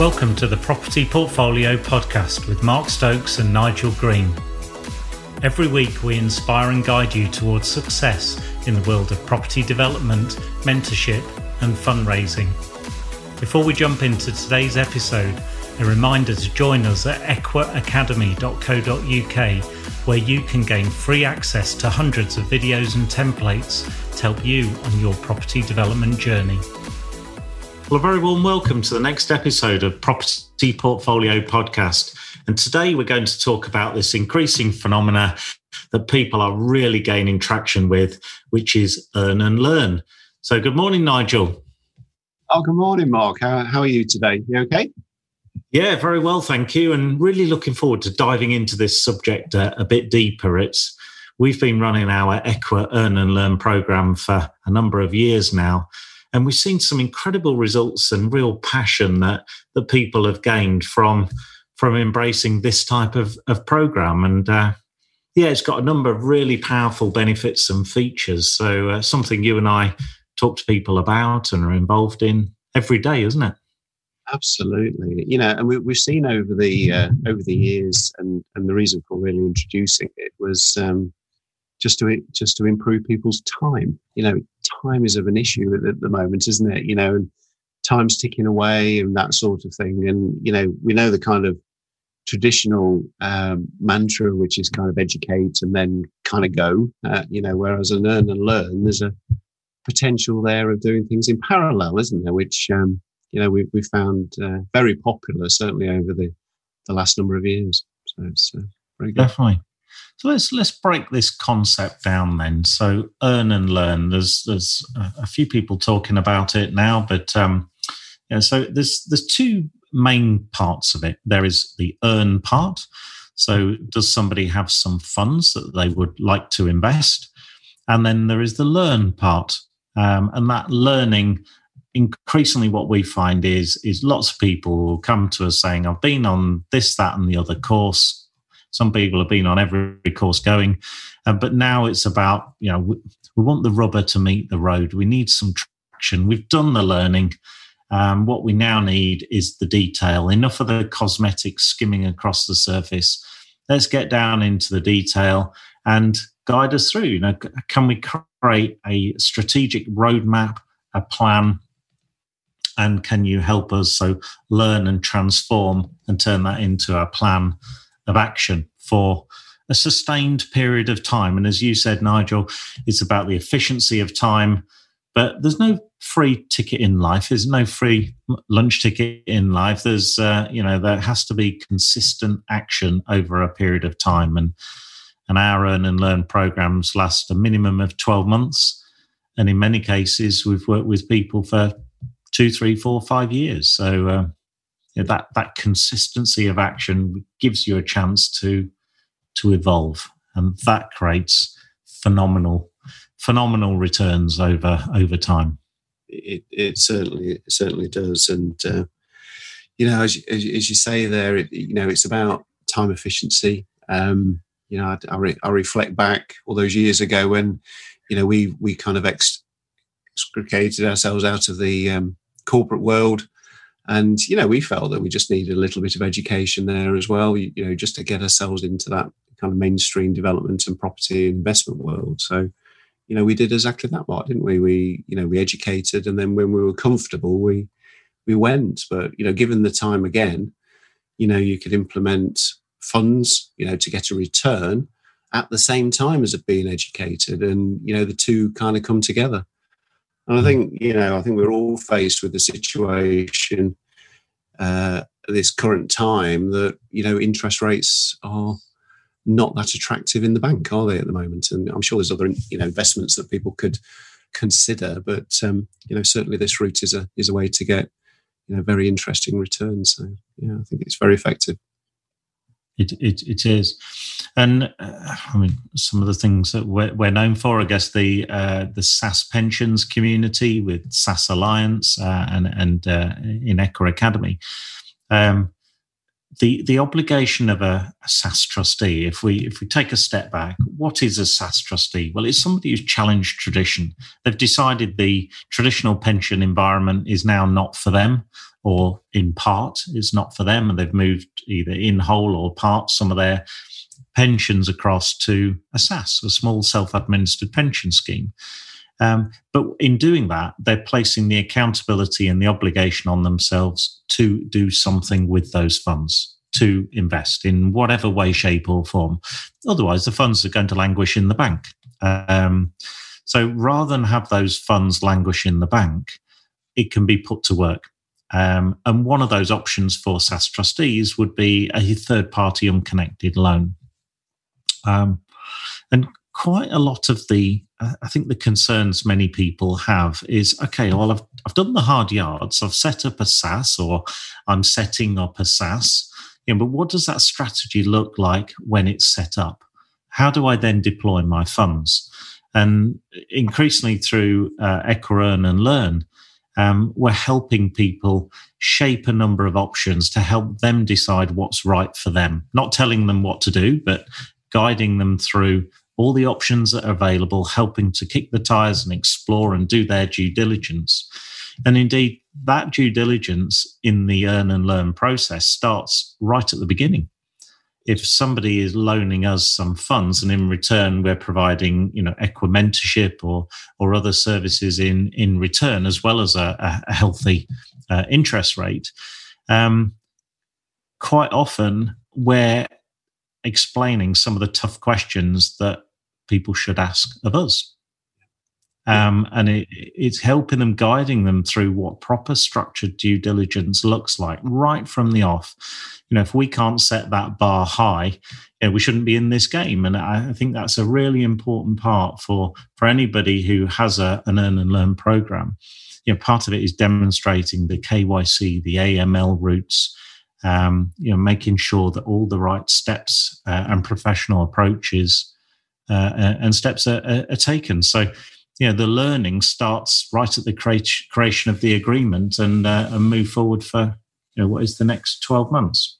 Welcome to the Property Portfolio Podcast with Mark Stokes and Nigel Green. Every week, we inspire and guide you towards success in the world of property development, mentorship, and fundraising. Before we jump into today's episode, a reminder to join us at equaacademy.co.uk, where you can gain free access to hundreds of videos and templates to help you on your property development journey. Well, a very warm welcome to the next episode of Property Portfolio Podcast. And today we're going to talk about this increasing phenomena that people are really gaining traction with, which is earn and learn. So, good morning, Nigel. Oh, good morning, Mark. How, how are you today? You okay? Yeah, very well, thank you. And really looking forward to diving into this subject a, a bit deeper. It's we've been running our Equa Earn and Learn program for a number of years now. And we've seen some incredible results and real passion that, that people have gained from, from embracing this type of, of program. And uh, yeah, it's got a number of really powerful benefits and features. So, uh, something you and I talk to people about and are involved in every day, isn't it? Absolutely, you know, and we, have seen over the uh, over the years, and and the reason for really introducing it was um, just to just to improve people's time. You know, time is of an issue at, at the moment, isn't it? You know, and time's ticking away and that sort of thing. And you know, we know the kind of traditional um, mantra, which is kind of educate and then kind of go. Uh, you know, whereas an earn and learn, there's a potential there of doing things in parallel, isn't there? Which um, you know we we found uh, very popular, certainly over the the last number of years. So it's uh, very good. Definitely. So let's let's break this concept down then. So earn and learn. There's there's a few people talking about it now, but um, yeah. So there's there's two main parts of it. There is the earn part. So does somebody have some funds that they would like to invest? And then there is the learn part, um, and that learning increasingly what we find is is lots of people come to us saying i've been on this that and the other course some people have been on every course going, uh, but now it's about you know we, we, want the rubber to meet the road. We need some traction. We've done the learning. Um, what we now need is the detail. Enough of the cosmetic skimming across the surface. Let's get down into the detail and guide us through. You know, can we create a strategic roadmap, a plan, and can you help us so learn and transform and turn that into a plan of action for a sustained period of time. And as you said, Nigel, it's about the efficiency of time. But there's no free ticket in life. There's no free lunch ticket in life. There's, uh, you know, there has to be consistent action over a period of time. And, and our earn and learn programs last a minimum of 12 months. And in many cases, we've worked with people for two, three, four, five years. So, uh, know, that that consistency of action gives you a chance to to evolve, and that creates phenomenal phenomenal returns over over time. It, it certainly it certainly does, and uh, you know, as, as, as, you say there, it, you know, it's about time efficiency. Um, you know, I, I, re, I, reflect back all those years ago when, you know, we we kind of ex- extricated ourselves out of the um, corporate world and you know, we felt that we just needed a little bit of education there as well. You, you know, just to get ourselves into that kind of mainstream development and property and investment world. So, you know, we did exactly that, Mark, didn't we? We, you know, we educated, and then when we were comfortable, we we went. But you know, given the time again, you know, you could implement funds, you know, to get a return at the same time as being educated, and you know, the two kind of come together. And I think, you know, I think we're all faced with the situation uh, at this current time that, you know, interest rates are not that attractive in the bank, are they, at the moment? And I'm sure there's other, you know, investments that people could consider, but, um, you know, certainly this route is a, is a way to get, you know, very interesting returns. So, yeah, I think it's very effective. It, it, it is, and uh, I mean some of the things that we're, we're known for. I guess the uh, the SSAS pensions community with SSAS Alliance uh, and and uh, in Academy. Um, the the obligation of a, a SSAS trustee. If we if we take a step back, what is a SSAS trustee? Well, it's somebody who's challenged tradition. They've decided the traditional pension environment is now not for them. Or in part is not for them and they've moved either in whole or part some of their pensions across to a SSAS, a small self administered pension scheme. Um, but in doing that, they're placing the accountability and the obligation on themselves to do something with those funds, to invest in whatever way, shape, or form. Otherwise, the funds are going to languish in the bank. Um, so rather than have those funds languish in the bank, it can be put to work. Um, and one of those options for SSAS trustees would be a third party unconnected loan. Um, and quite a lot of the, I think the concerns many people have is okay, well, I've, I've done the hard yards, I've set up a SSAS or I'm setting up a SSAS. But what does that strategy look like when it's set up? How do I then deploy my funds? And increasingly through uh, and Learn, um, we're helping people shape a number of options to help them decide what's right for them. Not telling them what to do, but guiding them through all the options that are available, helping to kick the tires and explore and do their due diligence. And indeed, that due diligence in the earn and learn process starts right at the beginning. If somebody is loaning us some funds and in return we're providing, you know, Equa mentorship or or other services in in return, as well as a, a healthy uh, interest rate, um, quite often we're explaining some of the tough questions that people should ask of us. Um, and it, it's helping them, guiding them through what proper structured due diligence looks like right from the off. You know, if we can't set that bar high, you know, we shouldn't be in this game. And I, think that's a really important part for for anybody who has a, an earn and learn program. You know, part of it is demonstrating the KYC, the AML routes, um, you know, making sure that all the right steps uh, and professional approaches uh, and steps are, are, are, taken. So, you know, the learning starts right at the creation of the agreement and, uh, and move forward for you know what is the next twelve months.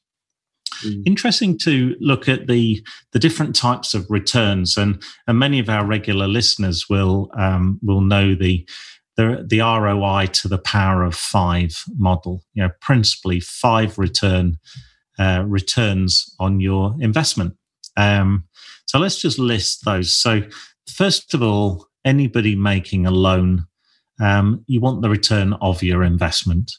Mm. Interesting to look at the the different types of returns, and and many of our regular listeners will um, will know the the, the ROI to the power of five model, you know, principally five return uh, returns on your investment. Um, so let's just list those. So first of all, anybody making a loan, um, you want the return of your investment.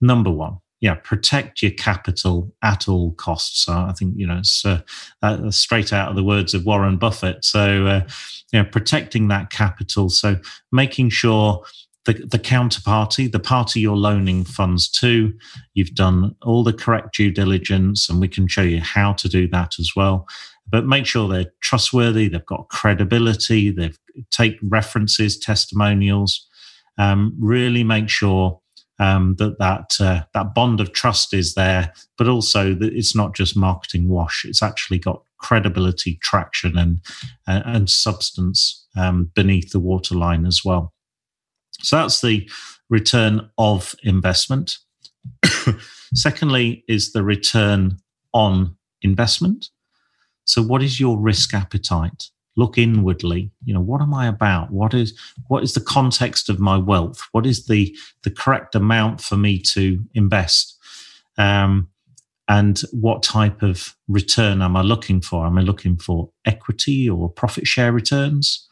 Number one, yeah, protect your capital at all costs. So I think you know it's uh, uh, straight out of the words of Warren Buffett. So uh, you know, protecting that capital. So making sure the, the counterparty, the party you're loaning funds to, you've done all the correct due diligence, and we can show you how to do that as well. But make sure they're trustworthy, they've got credibility, they've take references, testimonials. Um, really make sure um, that that uh, that bond of trust is there, but also that it's not just marketing wash. It's actually got credibility, traction, and uh, and substance um, beneath the waterline as well. So that's the return of investment. Secondly, is the return on investment. So, what is your risk appetite? look inwardly. You know what am i about? What is what is the context of my wealth? What is the the correct amount for me to invest? Um, and what type of return am i looking for? Am i looking for equity or profit share returns?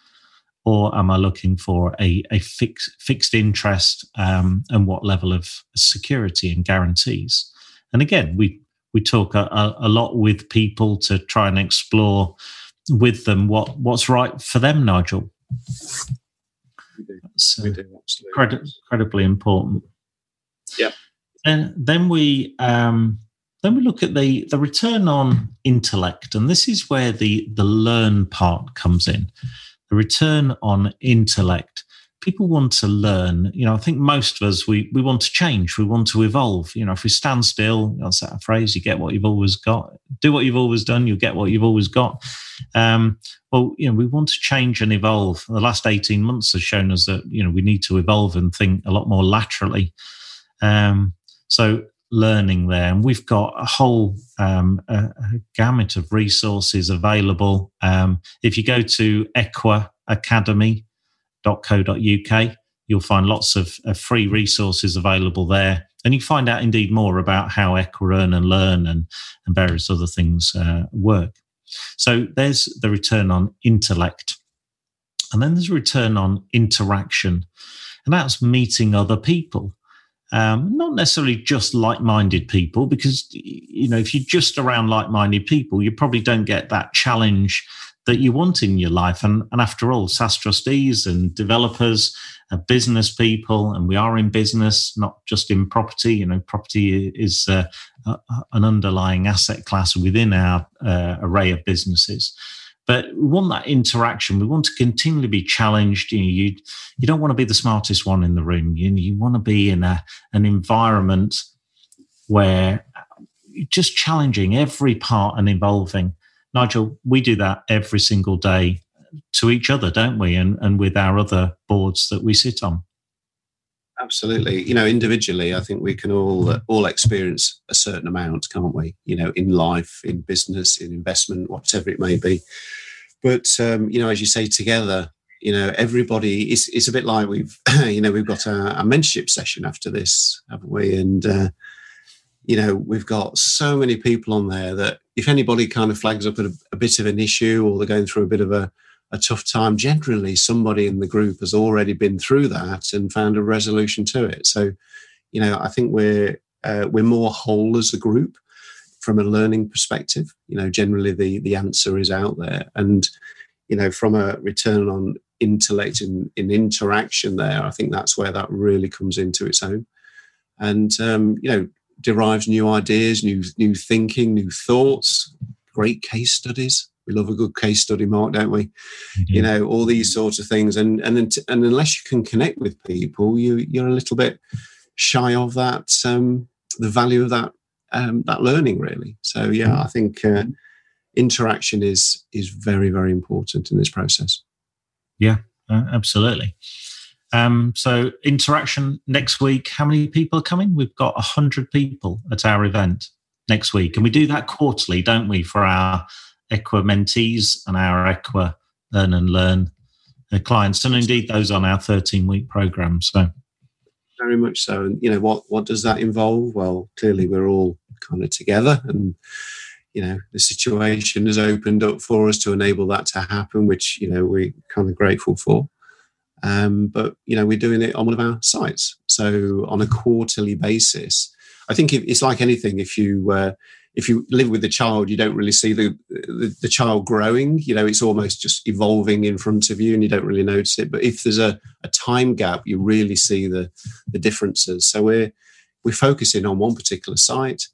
Or am i looking for a, a fix, fixed interest um, and what level of security and guarantees? And again we we talk a, a lot with people to try and explore with them what what's right for them, Nigel. That's uh, incredibly important. Yeah. And then we um, then we look at the the return on intellect, and this is where the the learn part comes in. The return on intellect people want to learn. You know, I think most of us we we want to change, we want to evolve. You know, if we stand still, that's that phrase, you get what you've always got. Do what you've always done, you'll get what you've always got. Um, well, you know, we want to change and evolve. The last 18 months has shown us that, you know, we need to evolve and think a lot more laterally. Um, so learning there. And we've got a whole um, a, a gamut of resources available. Um, if you go to Equa Academy, www.ecom.co.uk. You'll find lots of, of, free resources available there. And you find out indeed more about how Equa Earn and Learn and, and various other things uh, work. So there's the return on intellect. And then there's a return on interaction. And that's meeting other people. Um, not necessarily just like-minded people, because you know if you're just around like-minded people, you probably don't get that challenge that you want in your life. And, and after all, SSAS trustees and developers are business people, and we are in business, not just in property. You know, property is uh, an underlying asset class within our uh, array of businesses. But we want that interaction. We want to continually be challenged. You, know, you, you don't want to be the smartest one in the room. You, you want to be in a, an environment where just challenging every part and evolving. Nigel, we do that every single day to each other, don't we? And, and with our other boards that we sit on. Absolutely. You know, individually, I think we can all uh, all experience a certain amount, can't we? You know, in life, in business, in investment, whatever it may be. But um, you know, as you say, together, you know, everybody. It's it's a bit like we've you know we've got a, a mentorship session after this, haven't we? And uh, you know, we've got so many people on there that if anybody kind of flags up a, a bit of an issue or they're going through a bit of a, a tough time, generally somebody in the group has already been through that and found a resolution to it. So, you know, I think we're uh, we're more whole as a group from a learning perspective. You know, generally the the answer is out there, and you know, from a return on intellect in, in interaction, there, I think that's where that really comes into its own. And um, you know, derives new ideas, new new thinking, new thoughts, great case studies. We love a good case study, Mark, don't we? Mm-hmm. You know, all these sorts of things, and and and unless you can connect with people, you you're a little bit shy of that um, the value of that um, that learning, really. So yeah, I think uh, interaction is is very very important in this process. Yeah, uh, absolutely. Um, so interaction next week. How many people are coming? We've got hundred people at our event next week, and we do that quarterly, don't we, for our Equa mentees and our Equa Earn and Learn uh, clients, and indeed those on our thirteen week program. So very much so. And you know what what does that involve? Well, clearly we're all kind of together, and you know the situation has opened up for us to enable that to happen, which you know we're kind of grateful for. Um, but you know, we're doing it on one of our sites, so on a quarterly basis. I think it's like anything. If you uh, if you live with the child, you don't really see the, the, the child growing. You know, it's almost just evolving in front of you, and you don't really notice it. But if there's a, a time gap, you really see the the differences. So we're we're focusing on one particular site.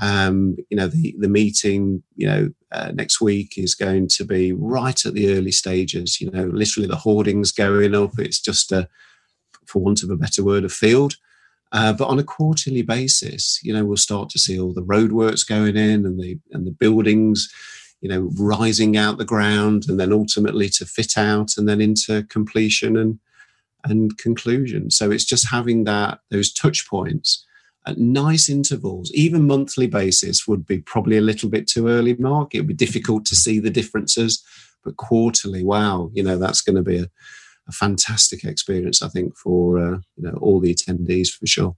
Um, you know, the the meeting, you know, uh, next week is going to be right at the early stages. You know, literally the hoardings going up. It's just a, for want of a better word, a field. Uh, but on a quarterly basis, you know, we'll start to see all the roadworks going in and the and the buildings, you know, rising out the ground, and then ultimately to fit out, and then into completion and and conclusion. So it's just having that those touch points at nice intervals, even monthly basis would be probably a little bit too early, Mark. It would be difficult to see the differences, but quarterly, wow, you know, that's going to be a, a fantastic experience, I think, for uh, you know all the attendees for sure.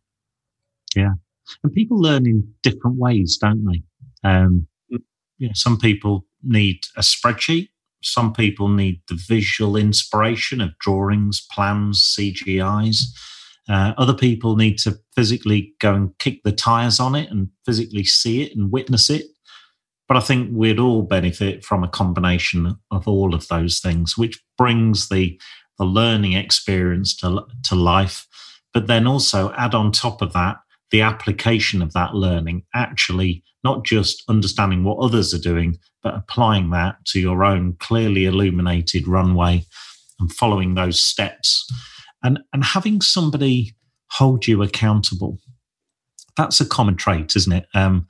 Yeah, and people learn in different ways, don't they? Um, mm. you know, some people need a spreadsheet. Some people need the visual inspiration of drawings, plans, CGIs. Uh, other people need to physically go and kick the tires on it and physically see it and witness it. But I think we'd all benefit from a combination of all of those things, which brings the the learning experience to, to life, but then also add on top of that the application of that learning, actually not just understanding what others are doing, but applying that to your own clearly illuminated runway and following those steps and and having somebody hold you accountable that's a common trait isn't it? Um,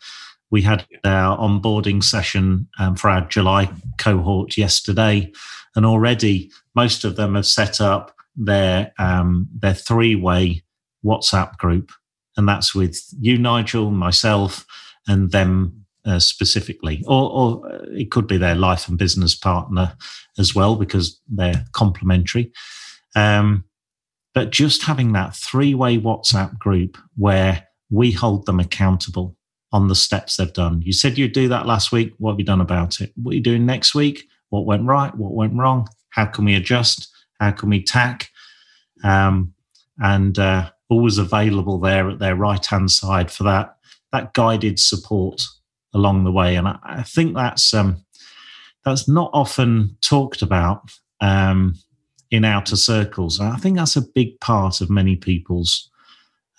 we had our onboarding session um, for our july cohort yesterday and already most of them have set up their um, their three way whatsapp group. And that's with you nigel myself and them uh, specifically. Or, or it could be their life and business partner as well because they're complementary. Um, but just having that three way WhatsApp group where we hold them accountable on the steps they've done. You said you'd do that last week. What have you done about it? What are you doing next week? What went right? What went wrong? How can we adjust? How can we tack? Um, and uh, always available there at their right hand side for that that guided support along the way. And I, I think that's um, that's not often talked about um, in outer circles. I think that's a big part of many people's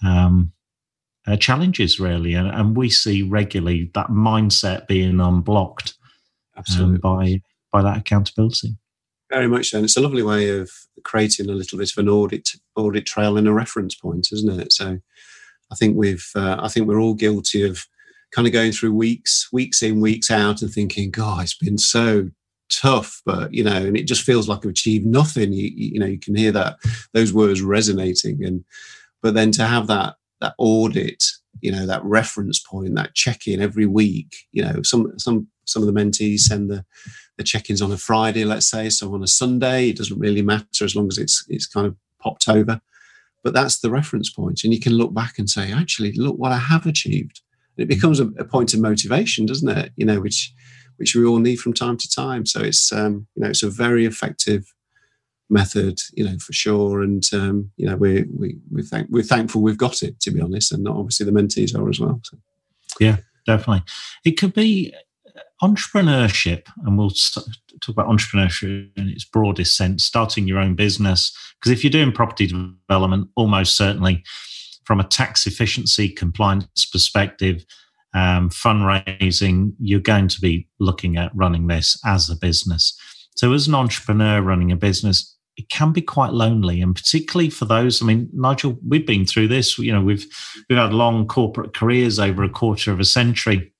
um, uh, challenges, really. And, and, we see regularly that mindset being unblocked um, by by that accountability. Very much so. And it's a lovely way of creating a little bit of an audit audit trail and a reference point, isn't it? So I think we've uh, I think we're all guilty of kind of going through weeks, weeks in, weeks out, and thinking, God, it's been so tough, but you know, and it just feels like I've achieved nothing. You, you know, you can hear that those words resonating, and but then to have that that audit, you know, that reference point, that check in every week. You know, some some some of the mentees send the the check-ins on a Friday, let's say, so on a Sunday, it doesn't really matter as long as it's it's kind of popped over. But that's the reference point, and you can look back and say, actually, look what I have achieved. And it mm. becomes a, a point of motivation, doesn't it? You know, which which we all need from time to time. So it's um, you know it's a very effective method, you know, for sure. And um, you know, we we we thank we're thankful we've got it to be honest, and obviously the mentees are as well. So. Yeah, definitely. It could be entrepreneurship, and we'll talk about entrepreneurship in its broadest sense, starting your own business. Because if you're doing property development, almost certainly from a tax efficiency compliance perspective, um, fundraising, you're going to be looking at running this as a business. So, as an entrepreneur running a business, it can be quite lonely, and particularly for those. I mean, Nigel, we've been through this. You know, we've we've had long corporate careers over a quarter of a century.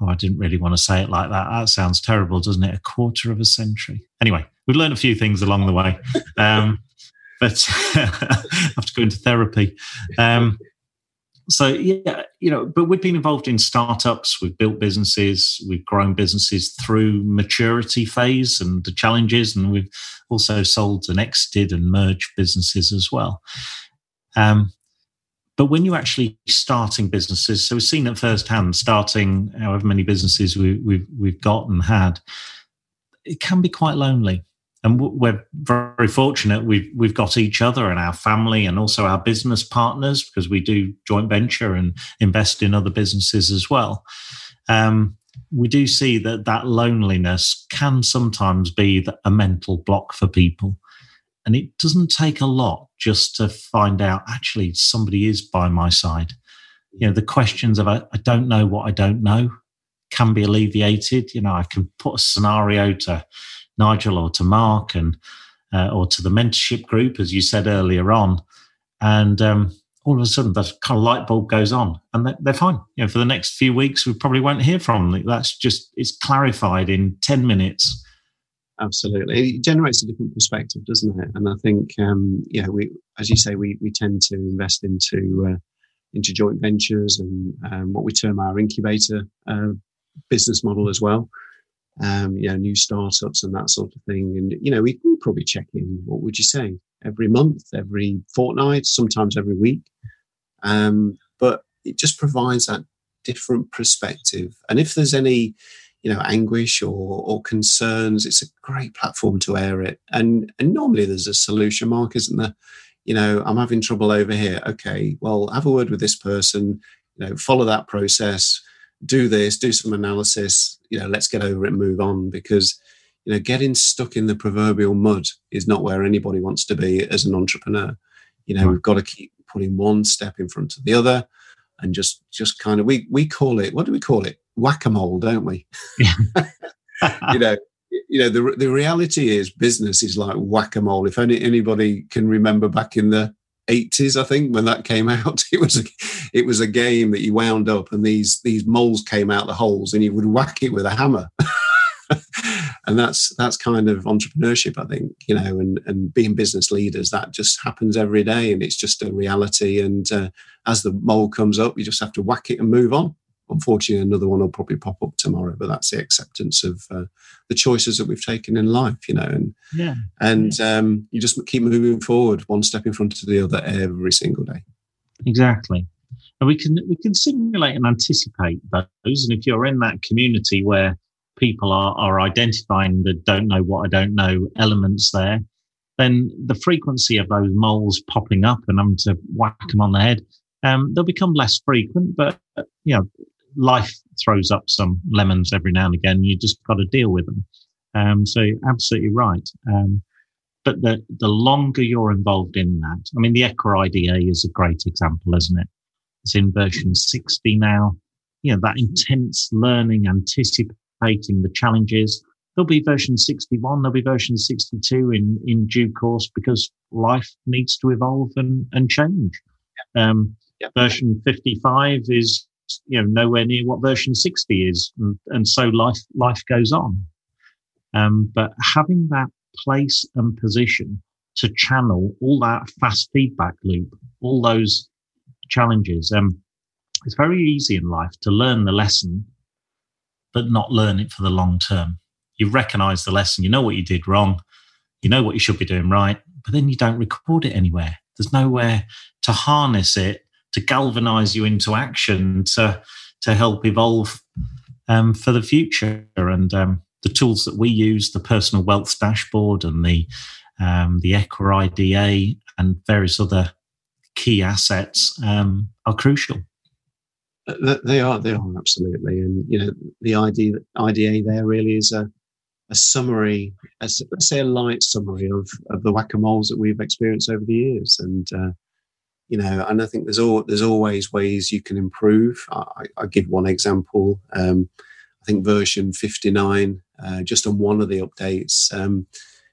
Oh, I didn't really want to say it like that. That sounds terrible, doesn't it? A quarter of a century. Anyway, we've learned a few things along the way, um, but I have to go into therapy. Um, so yeah, you know, but we've been involved in startups, we've built businesses, we've grown businesses through maturity phase and the challenges, and we've also sold and exited and merged businesses as well. Um, but when you're actually starting businesses, so we've seen it firsthand, starting however many businesses we, we've we've got and had, it can be quite lonely and we're very fortunate we've we've got each other and our family and also our business partners because we do joint venture and invest in other businesses as well. Um, we do see that that loneliness can sometimes be a mental block for people. And it doesn't take a lot just to find out actually somebody is by my side. You know the questions of I, I don't know what i don't know can be alleviated. You know i can put a scenario to Nigel or to Mark and uh, or to the mentorship group, as you said earlier on, and um, all of a sudden that kind of light bulb goes on, and they're, they're fine. You know, for the next few weeks, we probably won't hear from them. That's just it's clarified in ten minutes. Absolutely, it generates a different perspective, doesn't it? And I think, um, yeah, we, as you say, we we tend to invest into uh, into joint ventures and um, what we term our incubator uh, business model as well um, you know, new startups and that sort of thing. And, you know, we, probably check in, what would you say, every month, every fortnight, sometimes every week. Um, but it just provides that different perspective. And if there's any, you know, anguish or, or concerns, it's a great platform to air it. And, and normally there's a solution, Mark, isn't there? You know, I'm having trouble over here. Okay, well, have a word with this person, you know, follow that process do this, do some analysis, you know, let's get over it and move on because, you know, getting stuck in the proverbial mud is not where anybody wants to be as an entrepreneur. You know, right. we've got to keep putting one step in front of the other and just, just kind of, we, we call it, what do we call it? Whack-a-mole, don't we? You know, you know, the, the reality is business is like whack-a-mole. If any, anybody can remember back in the 80s, I think, when that came out. It was a, it was a game that you wound up, and these these moles came out the holes, and you would whack it with a hammer. and that's that's kind of entrepreneurship, I think, you know, and and being business leaders. That just happens every day, and it's just a reality. And uh, as the mole comes up, you just have to whack it and move on unfortunately another one will probably pop up tomorrow but that's the acceptance of uh, the choices that we've taken in life you know and yeah and um, you just keep moving forward one step in front of the other every single day exactly And we can we can simulate and anticipate those. And if you're in that community where people are are identifying the don't know what I don't know elements there, then the frequency of those moles popping up and having to whack them on the head, um, they'll become less frequent. But you know, life throws up some lemons every now and again. You just got to deal with them. Um, so absolutely right. Um, but the the longer you're involved in that, I mean, the Equa IDA is a great example, isn't it? It's in version 60 now. You know, that intense learning, anticipating the challenges. There'll be version 61, there'll be version 62 in, in due course because life needs to evolve and, and change. Um, yep. Version 55 is, you know, nowhere near what version 60 is. And, and so life, life goes on. Um, but having that place and position to channel all that fast feedback loop, all those challenges. Um, it's very easy in life to learn the lesson, but not learn it for the long term. You recognize the lesson, you know what you did wrong, you know what you should be doing right, but then you don't record it anywhere. There's nowhere to harness it, to galvanize you into action, to to help evolve um, for the future. And um, the tools that we use, the personal wealth dashboard and the um, the Equa IDA and various other key assets um, are crucial. They are, they are absolutely, and you know the idea IDA there really is a a summary, a, let's say a light summary of of the whack a moles that we've experienced over the years, and uh, you know, and I think there's all there's always ways you can improve. I, I give one example. Um, I think version 59, uh, just on one of the updates. Um,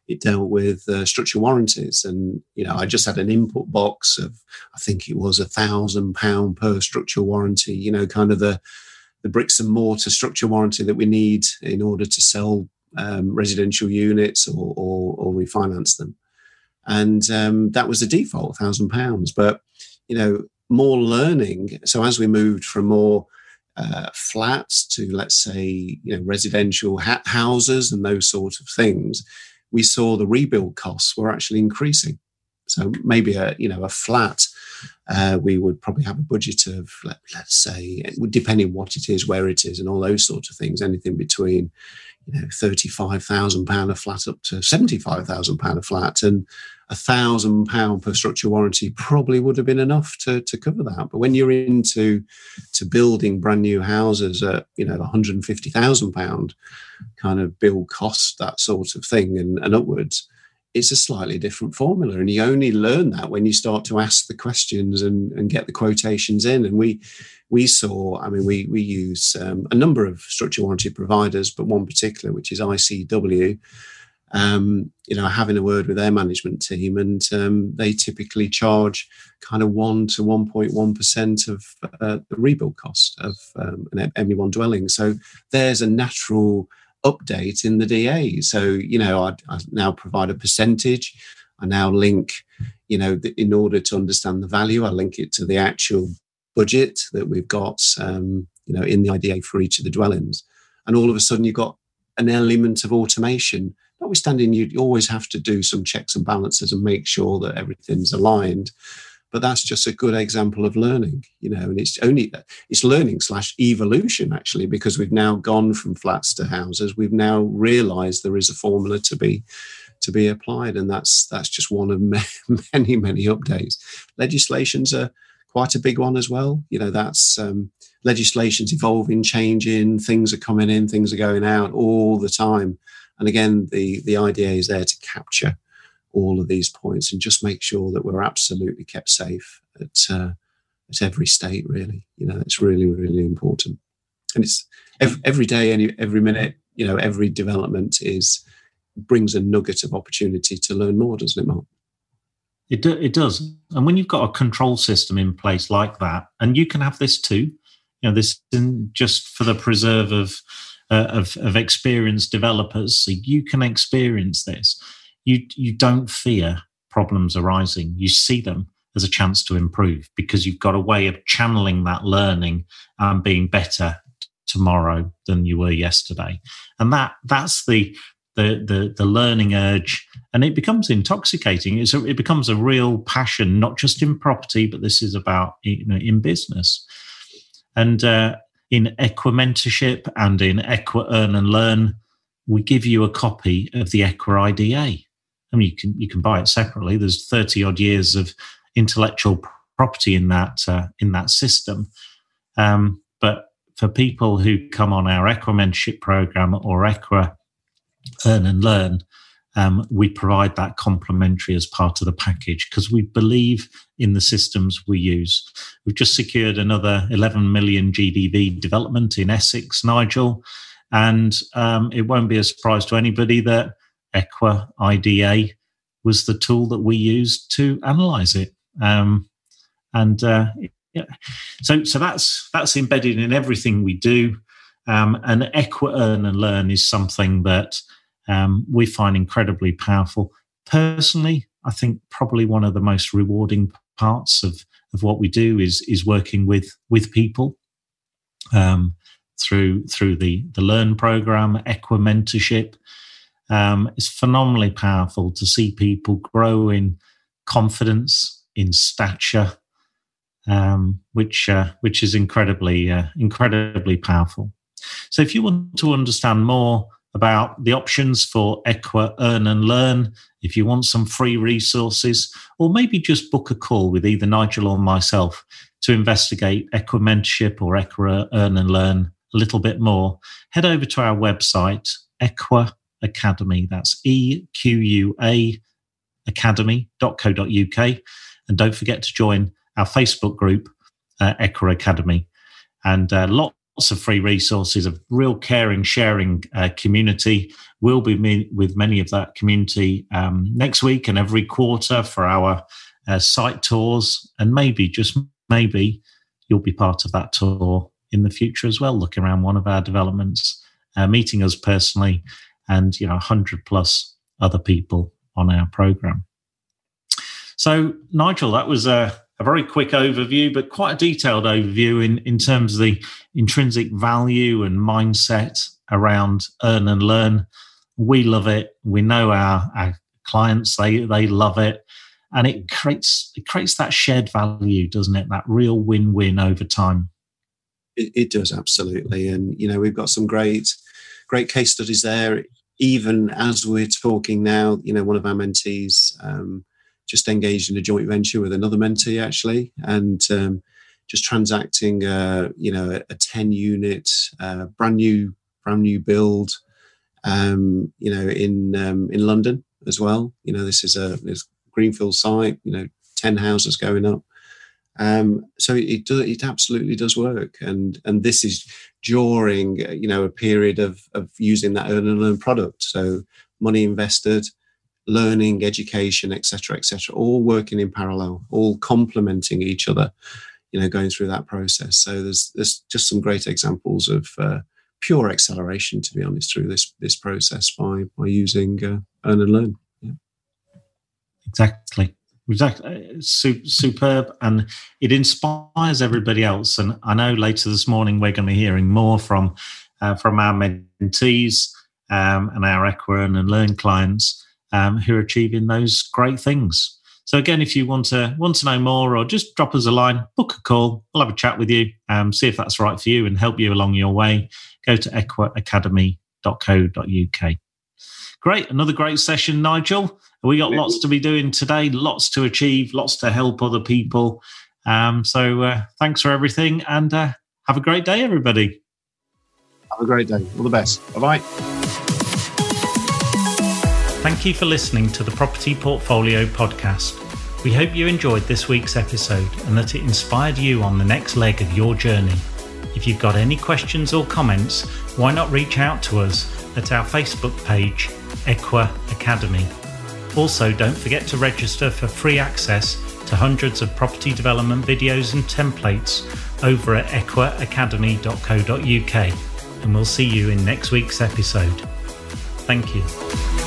it dealt with uh, structure warranties and you know i just had an input box of i think it was a thousand pound per structure warranty you know kind of the the bricks and mortar structure warranty that we need in order to sell um, residential units or, or, or, refinance them and um, that was the default thousand pounds but you know more learning so as we moved from more uh, flats to let's say you know residential ha- houses and those sort of things we saw the rebuild costs were actually increasing. So maybe a you know a flat, uh, we would probably have a budget of let, us say depending what it is, where it is, and all those sorts of things, anything between you know thirty five thousand pound a flat up to seventy five thousand pound a flat, and a thousand pound per structure warranty probably would have been enough to, to cover that. But when you're into to building brand new houses at you know 150,000 pound kind of build cost, that sort of thing, and, and upwards, it's a slightly different formula. And you only learn that when you start to ask the questions and, and get the quotations in. And we we saw, I mean, we we use um, a number of structure warranty providers, but one particular, which is ICW um, you know, having a word with their management team, and um, they typically charge kind of one to one point one percent of uh, the rebuild cost of um, an ME1 dwelling. So there's a natural update in the DA. So you know, I, I now provide a percentage. I now link, you know, the, in order to understand the value, I link it to the actual budget that we've got, um, you know, in the IDA for each of the dwellings, and all of a sudden you've got an element of automation notwithstanding you always have to do some checks and balances and make sure that everything's aligned but that's just a good example of learning you know and it's only it's learning slash evolution actually because we've now gone from flats to houses. We've now realized there is a formula to be to be applied and that's that's just one of many many updates. Legislations are quite a big one as well. You know that's um, legislation's evolving changing things are coming in things are going out all the time. And again, the, the idea is there to capture all of these points and just make sure that we're absolutely kept safe at, uh, at every state, really. You know, it's really, really important. And it's every, every day, any, every minute, you know, every development is brings a nugget of opportunity to learn more, doesn't it, Mark? It, do, it does. And when you've got a control system in place like that, and you can have this too, you know, this isn't just for the preserve of uh, of, of experienced developers, so you can experience this. You you don't fear problems arising. You see them as a chance to improve because you've got a way of channeling that learning and being better tomorrow than you were yesterday. And that that's the the the, the learning urge and it becomes intoxicating. It's a, it becomes a real passion, not just in property, but this is about you know in business. And uh, in Equa mentorship and in Equa Earn and Learn, we give you a copy of the Equa IDA. I mean, you can you can buy it separately. There's 30 odd years of intellectual property in that uh, in that system. Um, but for people who come on our Equa mentorship program or Equa Earn and Learn, um, we provide that complementary as part of the package because we believe in the systems we use. We've just secured another 11 million GDV development in Essex, Nigel, and um, it won't be a surprise to anybody that Equa IDA was the tool that we used to analyze it. Um, and uh, yeah. so, so that's that's embedded in everything we do. Um, and Equa Earn and Learn is something that um, we find incredibly powerful. Personally, I think probably one of the most rewarding parts of, of what we do is is working with with people um, through through the the Learn program, Equa Mentorship. Um, it's phenomenally powerful to see people grow in confidence, in stature, um, which uh, which is incredibly uh, incredibly powerful. So, if you want to understand more about the options for Equa Earn and Learn, if you want some free resources, or maybe just book a call with either Nigel or myself to investigate Equa Mentorship or Equa Earn and Learn a little bit more, head over to our website, Equa Academy. That's E Q U A academy.co.uk. And don't forget to join our Facebook group, uh, Equa Academy. And uh, lots of free resources, a real caring, sharing uh, community. We'll be with many of that community um, next week and every quarter for our uh, site tours. And maybe, just maybe, you'll be part of that tour in the future as well, looking around one of our developments, uh, meeting us personally, and you know, 100 plus other people on our program. So, Nigel, that was a a very quick overview, but quite a detailed overview in, in terms of the intrinsic value and mindset around earn and learn. We love it. We know our, our clients, they, they love it. And it creates it creates that shared value, doesn't it? That real win-win over time. It, it does absolutely, and you know we've got some great great case studies there. Even as we're talking now, you know one of our mentees um, just engaged in a joint venture with another mentee actually, and um, just transacting, uh, you know, a, a ten unit, uh, brand new, brand new build, um, you know, in um, in London as well. You know, this is a greenfield site. You know, ten houses going up. Um, so it does, it absolutely does work, and and this is during you know a period of of using that earn and learn product. So money invested, learning, education, etc., etc., all working in parallel, all complementing each other. You know, going through that process. So there's there's just some great examples of uh, pure acceleration, to be honest, through this this process by by using uh, earn and learn. Yeah. Exactly. Exactly, superb, and it inspires everybody else. And I know later this morning we're going to be hearing more from uh, from our mentees um, and our Earn and Learn clients um, who are achieving those great things. So again, if you want to want to know more, or just drop us a line, book a call. We'll have a chat with you, um, see if that's right for you, and help you along your way. Go to equaacademy.co.uk. Great, another great session, Nigel. We got lots to be doing today, lots to achieve, lots to help other people. Um, so uh, thanks for everything, and uh, have a great day, everybody. Have a great day. All the best. Bye bye. Thank you for listening to the Property Portfolio Podcast. We hope you enjoyed this week's episode and that it inspired you on the next leg of your journey. If you've got any questions or comments, why not reach out to us at our Facebook page, Equa Academy. Also, don't forget to register for free access to hundreds of property development videos and templates over at equaacademy.co.uk. And we'll see you in next week's episode. Thank you.